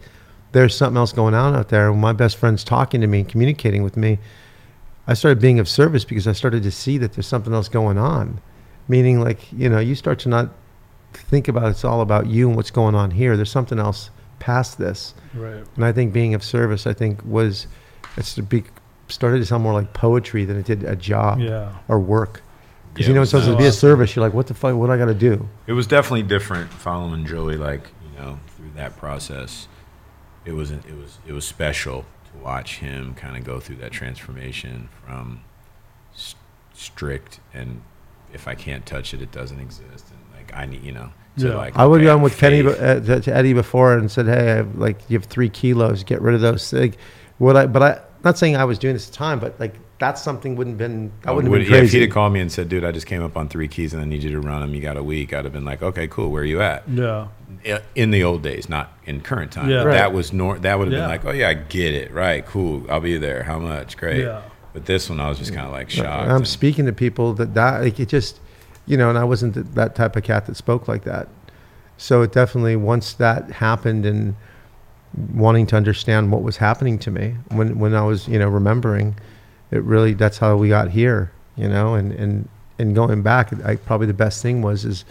there's something else going on out there my best friend's talking to me and communicating with me i started being of service because i started to see that there's something else going on. Meaning like you know you start to not think about it's all about you and what's going on here. There's something else past this Right. and I think being of service, I think was it's to be started to sound more like poetry than it did a job Yeah. or work. Because Yeah, you know, it it's supposed to be a service. You're like, what the fuck? What do I got to do? It was definitely different following Joey. Like you know, through that process, it was it was it was special to watch him kind of go through that transformation from s- strict and if I can't touch it, it doesn't exist, and like I need you know. To Yeah. like, I would okay, have gone with Kenny uh, to, to Eddie before and said, hey, I have, like you have three kilos. Get rid of those. Like, what I but I not saying I was doing this at the time, but like that's something wouldn't been that I wouldn't would- have been yeah, if he'd have called me and said, "Dude, I just came up on three keys and I need you to run them. You got a week," I'd have been like, "Okay, cool. Where are you at?" Yeah. In the old days, not in current time. Yeah. Right. That was nor- That would have Yeah. been like, "Oh yeah, I get it. Right, cool. I'll be there. How much? Great." Yeah. But this one, I was just kind of like shocked. I'm and- speaking to people that that like it just, you know, and I wasn't th- that type of cat that spoke like that. So it definitely once that happened and wanting to understand what was happening to me when when I was you know remembering, it really that's how we got here, you know, and and and going back, I, probably the best thing was is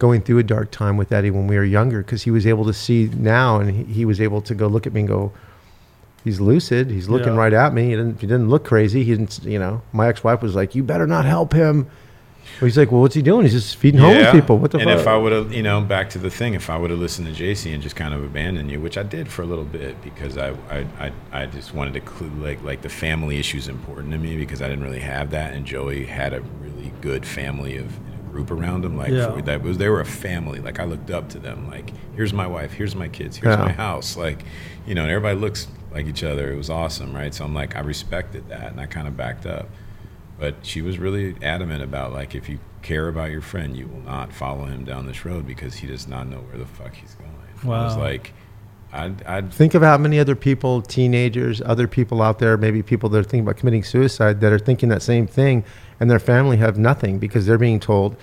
going through a dark time with Eddie when we were younger because he was able to see now and he, he was able to go look at me and go. He's lucid. He's looking Yeah. right at me. He didn't. He didn't look crazy. He didn't. You know, my ex-wife was like, "You better not help him." Well, he's like, "Well, what's he doing? He's just feeding homeless people. What the and fuck?" if I would have, you know, back to the thing, if I would have listened to JC and just kind of abandoned you, which I did for a little bit because I, I, I, I just wanted to clue like like the family issue is important to me because I didn't really have that, and Joey had a really good family of group around him. Like Yeah. for, that was they were a family. Like I looked up to them. Like here's my wife, here's my kids, here's Yeah. my house. Like you know, and everybody looks like each other. It was awesome, right? So I'm like I respected that, and I kind of backed up but she was really adamant about like if you care about your friend, you will not follow him down this road because he does not know where the fuck he's going. I was Wow. like, I'd, I'd Think of how many other people, teenagers, other people out there, maybe people that are thinking about committing suicide that are thinking that same thing, and their family have nothing because they're being told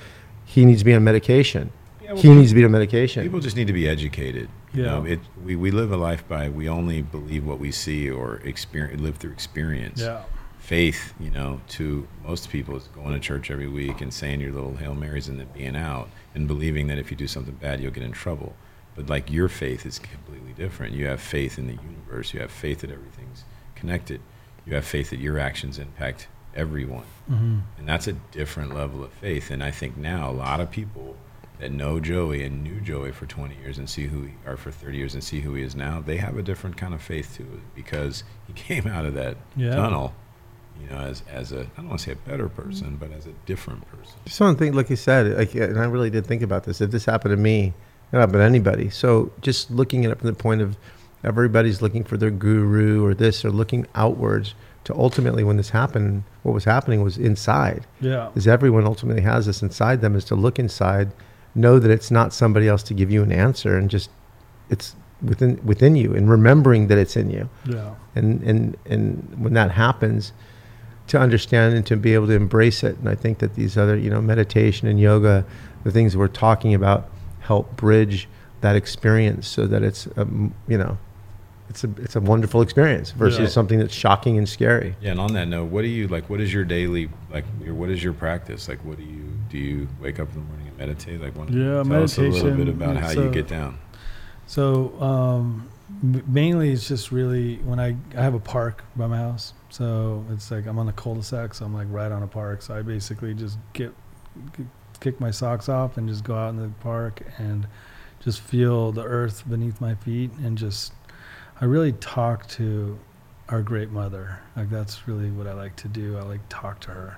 he needs to be on medication. Yeah, well, he needs to be on medication. People just need to be educated. You Yeah. know, it, we, we live a life by we only believe what we see or experience, live through experience. Yeah. Faith, you know, to most people is going to church every week and saying your little Hail Marys and then being out and believing that if you do something bad, you'll get in trouble. But like your faith is completely different. You have faith in the universe. You have faith that everything's connected. You have faith that your actions impact everyone. hmm And that's a different level of faith. And I think now a lot of people that know Joey and knew Joey for 20 years and see who he, or for 30 years and see who he is now, they have a different kind of faith to it because he came out of that Yeah. tunnel, you know, as, as a, I don't want to say a better person, but as a different person. Just want to think, like you said, like, and I really did think about this. If this happened to me, it happened to anybody. So just looking at it from the point of everybody's looking for their guru or this or looking outwards to ultimately when this happened, what was happening was inside. Yeah. Is everyone ultimately has this inside them is to look inside, know that it's not somebody else to give you an answer, and just it's within within you, and remembering that it's in you Yeah. and and and when that happens to understand and to be able to embrace it and i think that these other you know meditation and yoga the things we're talking about help bridge that experience so that it's um, you know it's a it's a wonderful experience versus Yeah. something that's shocking and scary Yeah. And on that note, what do you like? What is your daily, like, your, what is your practice? Like, what do you, do you wake up in the morning and meditate? Like, what, Yeah, tell us a little bit about how it's you a- get down. So um, mainly it's just really when I I have a park by my house, so it's like I'm on a cul-de-sac, so I'm like right on a park. So I basically just get, g kick my socks off and just go out in the park and just feel the earth beneath my feet and just I really talk to our great mother. Like that's really what I like to do. I like talk to her.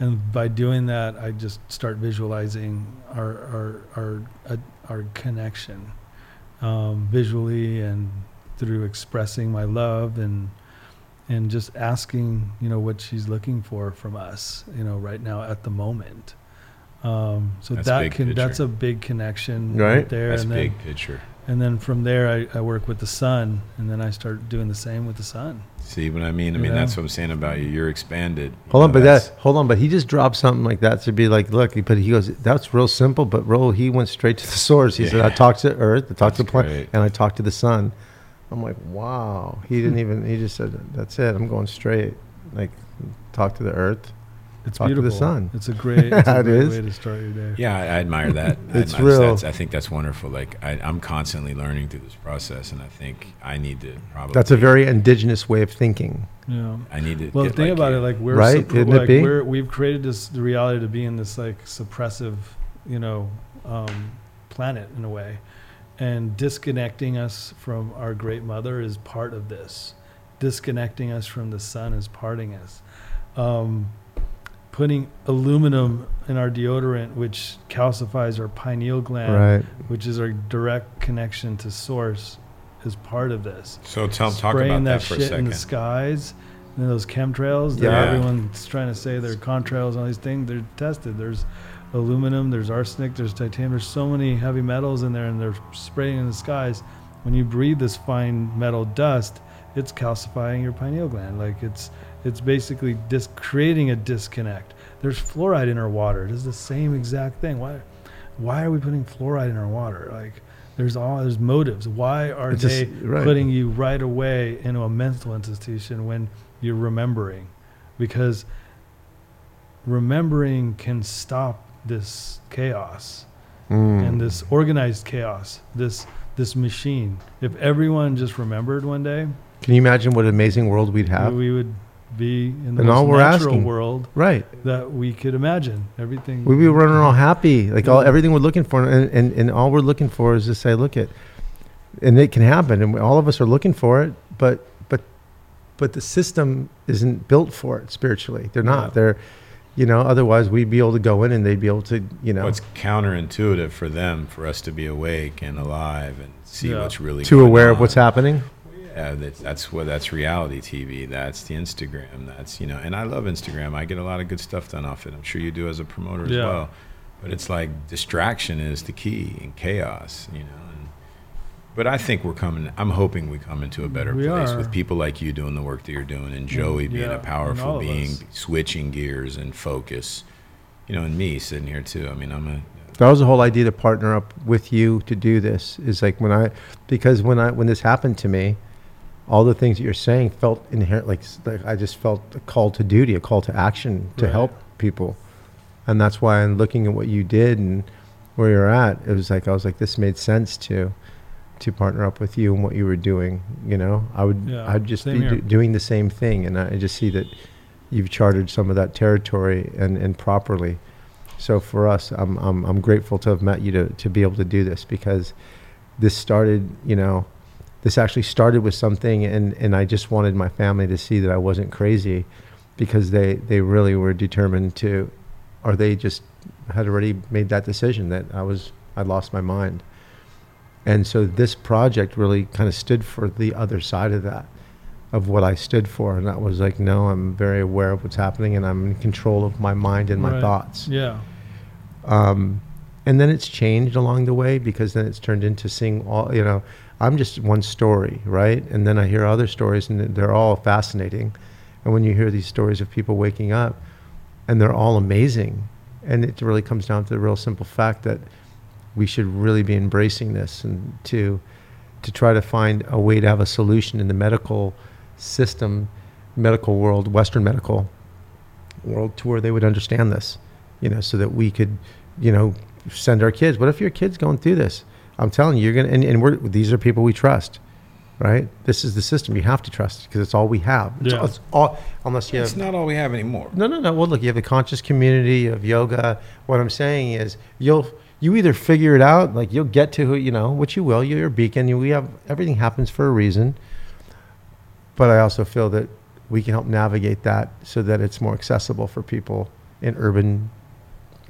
And by doing that, I just start visualizing our our our uh, our connection um, visually and through expressing my love and and just asking you know what she's looking for from us you know right now at the moment um, so That's that big can that's a big connection Right. there That's and big then picture. and then from there I, I work with the sun and then I start doing the same with the sun See what I mean? I mean, Yeah. that's what I'm saying about you. You're expanded. You hold on know, but that's- that hold on but he just dropped something like that to be like look but he goes that's real simple but roll he went straight to the source he said i talked to earth i talked to the planet and i talked to the sun i'm like wow he didn't even he just said that's it i'm going straight like talk to the earth it's Talk to the sun. it's a great, it's a It great is. way to start your day Yeah, I, I admire that. I It's admire- real. That's, I think that's wonderful. Like I, I'm constantly learning through this process, and I think I need to probably. that's a very indigenous way of thinking yeah I need to. Well, get think like about you. it. Like we're Right? suppr- Isn't it like be? we're we've created this the reality to be in this like suppressive, you know, um, planet in a way, and disconnecting us from our great mother is part of this. Disconnecting us from the sun is parting us. Um, putting aluminum in our deodorant, which calcifies our pineal gland, right which is our direct connection to source, is part of this So tell, talk about that, that for a shit in the skies. And those chemtrails that Yeah. everyone's trying to say they're contrails and all these things, they're tested. There's aluminum, there's arsenic, there's titanium, there's so many heavy metals in there and they're spraying in the skies. When you breathe this fine metal dust, it's calcifying your pineal gland. Like it's it's basically dis- creating a disconnect. There's fluoride in our water. It is the same exact thing. Why why are we putting fluoride in our water? Like there's all there's motives. Why are It's they just- right. putting you right away into a mental institution when you're remembering? Because remembering can stop this chaos Mm. and this organized chaos, this this machine. If everyone just remembered one day, can you imagine what an amazing world we'd have we would be in the And most all we're natural asking- world right that we could imagine. Everything we'd be running all happy like all everything we're looking for and, and and all we're looking for is to say look at and it can happen and all of us are looking for it but but but the system isn't built for it spiritually they're not Yeah. they're you know otherwise we'd be able to go in and they'd be able to you know Well, it's counterintuitive for them for us to be awake and alive and see Yeah. what's really too going aware of what's happening Yeah, that's that's what that's reality TV. That's the Instagram. That's you know, and I love Instagram. I get a lot of good stuff done off it. I'm sure you do as a promoter as Yeah. well. But it's like distraction is the key and chaos, you know. And, but I think we're coming. I'm hoping we come into a better We place are. with people like you doing the work that you're doing, and mm, Joey being yeah, a powerful being, switching gears and focus. You know, and me sitting here too. I mean, I'm a That was the whole idea to partner up with you to do this. Is like when I, because when I when this happened to me, all the things that you're saying felt inherent. Like, like I just felt a call to duty, a call to action to Right. help people, and that's why I'm looking at what you did and where you're at. It was like I was like, this made sense to, to partner up with you and what you were doing. You know, I would Yeah, I'd just be do, doing the same thing, and I just see that you've charted some of that territory and and properly. So for us, I'm, I'm, I'm grateful to have met you to, to be able to do this because this started, you know, this actually started with something and, and I just wanted my family to see that I wasn't crazy because they, they really were determined to, or they just had already made that decision that I was, I lost my mind. And so this project really kind of stood for the other side of that, of what I stood for. And that was like, no, I'm very aware of what's happening and I'm in control of my mind and my Right. thoughts. Yeah. Um, and then it's changed along the way because then it's turned into seeing all, you know, I'm just one story, right? And then I hear other stories and they're all fascinating. And when you hear these stories of people waking up and they're all amazing, and it really comes down to the real simple fact that we should really be embracing this and to to try to find a way to have a solution in the medical system, medical world, Western medical world, to where they would understand this, you know, so that we could, you know, send our kids. What if your kid's going through this? I'm telling you, you're gonna, and, and we're these are people we trust, right? This is the system you have to trust because it's all we have. It's, Yeah. it's all unless you It's have not all we have anymore. no, no, no. Well, look, you have the conscious community of yoga. What I'm saying is, you'll you either figure it out, like you'll get to who you know, which you will. You're your beacon. You, we have everything happens for a reason. But I also feel that we can help navigate that so that it's more accessible for people in urban.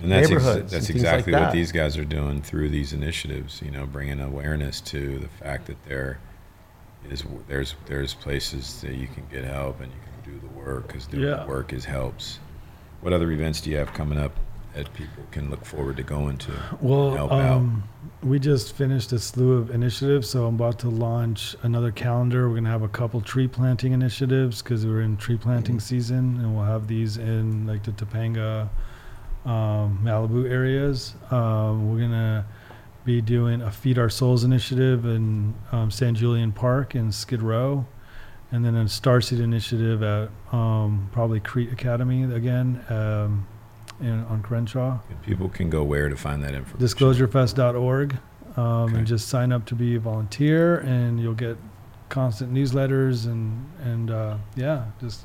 And that's ex- neighborhoods that's and things like exactly what that. these guys are doing through these initiatives. You know, bringing awareness to the fact that there is there's there's places that you can get help and you can do the work because doing Yeah. the work is helps. What other events do you have coming up that people can look forward to going to? Well, um, we just finished a slew of initiatives, so I'm about to launch another calendar. We're going to have a couple tree planting initiatives because we're in tree planting season, and we'll have these in like the Topanga, um, Malibu areas. Um, we're going to be doing a Feed Our Souls initiative in um, San Julian Park in Skid Row. And then a Starseed initiative at um, probably Crete Academy again um, in, on Crenshaw People can go where to find that information. disclosurefest.org um, Okay. and just sign up to be a volunteer and you'll get constant newsletters and and uh, yeah just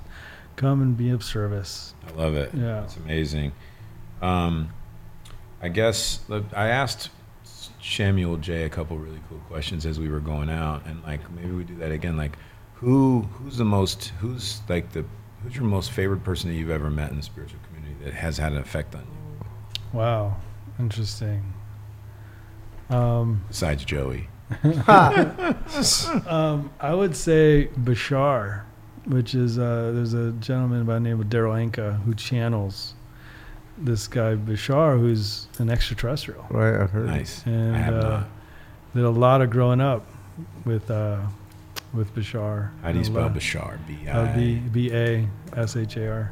come and be of service I love it. yeah It's amazing. Um, I guess I asked Samuel J a couple really cool questions as we were going out, and like maybe we do that again. Like, who who's the most who's like the who's your most favorite person that you've ever met in the spiritual community that has had an effect on you wow interesting um, besides Joey? um, I would say Bashar which is uh, there's a gentleman by the name of Darryl Anka who channels this guy Bashar who's an extraterrestrial Right, I've heard. Nice. and I have uh, not. did a lot of growing up with uh, with Bashar. How do you spell Bashar? B Uh, B I. B A S H A R.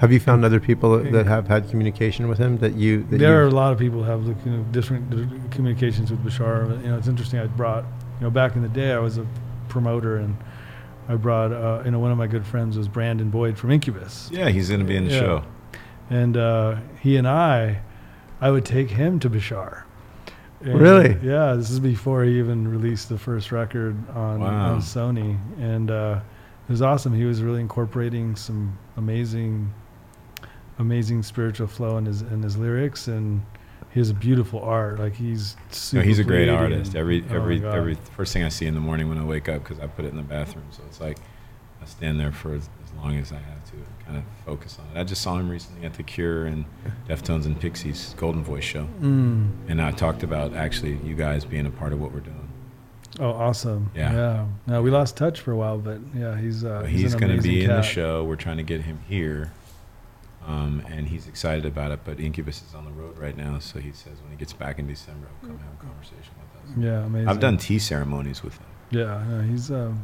Have you found other people that- that have had communication with him that you? That There are a lot of people who have like, you know, different communications with Bashar. You know, it's interesting. I brought, you know, back in the day, I was a promoter, and I brought, uh, you know, one of my good friends was Brandon Boyd from Incubus, Yeah, he's going to be in the Yeah. show. and uh, he and I, I would take him to Bashar. And, Really? Yeah, this is before he even released the first record on, Wow. on Sony, and uh, it was awesome. He was really incorporating some amazing, amazing spiritual flow in his in his lyrics, and his beautiful art. Like he's No, super he's a great artist. Every Oh every God. every first thing I see in the morning when I wake up because I put it in the bathroom, so it's like I stand there for as, as long as I have to kind of focus on it. I just saw him recently at the Cure and Deftones and Pixies Goldenvoice show, Mm. and I talked about actually you guys being a part of what we're doing. Oh, awesome. Yeah. Yeah. No, we lost touch for a while, but yeah, he's uh, he's, he's going to be in the show. We're trying to get him here, um, and he's excited about it. But Incubus is on the road right now, so he says when he gets back in December, he'll come have a conversation with us. Yeah, amazing. I've done tea ceremonies with him. Yeah, no, he's a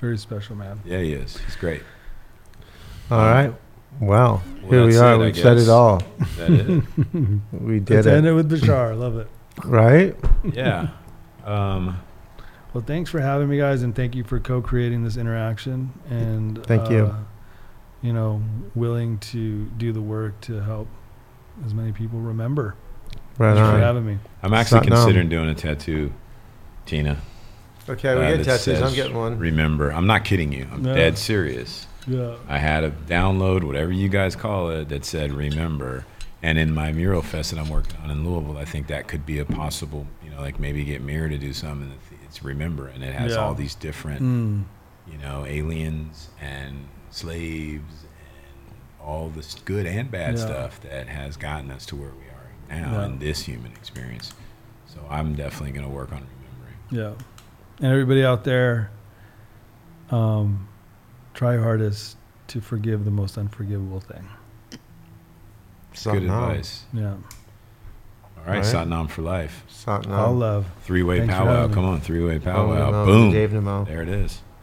very special man. Yeah, he is. He's great. All right. Well, Well, here we are. it, We've said it all. Is that it? We did Let's end it. it with Bashar. Love it. Right? yeah. Um, Well, thanks for having me, guys, and thank you for co-creating this interaction. And Thank uh, You know, willing to do the work to help as many people remember. Right Thanks for having me. I'm actually Satnam. considering doing a tattoo, Tina. Okay, uh, we get that tattoos. I'm getting one. Remember, I'm not kidding you. I'm Yeah. dead serious. Yeah. I had a download, whatever you guys call it, that said "Remember." And in my mural fest that I'm working on in Louisville, I think that could be a possible, you know, like maybe get Mear to do something. that It's "Remember," and it has Yeah. all these different, Mm. you know, aliens and slaves and all this good and bad Yeah. stuff that has gotten us to where we are now Yeah. in this human experience. So I'm definitely going to work on remembering. Yeah. And everybody out there, um, try hardest to forgive the most unforgivable thing. Good Satnam. advice. Yeah. All right, Right. Satnam for life. Satnam. All love. Three way powwow. Come on, three way powwow. Boom. Dave Namo. There it is.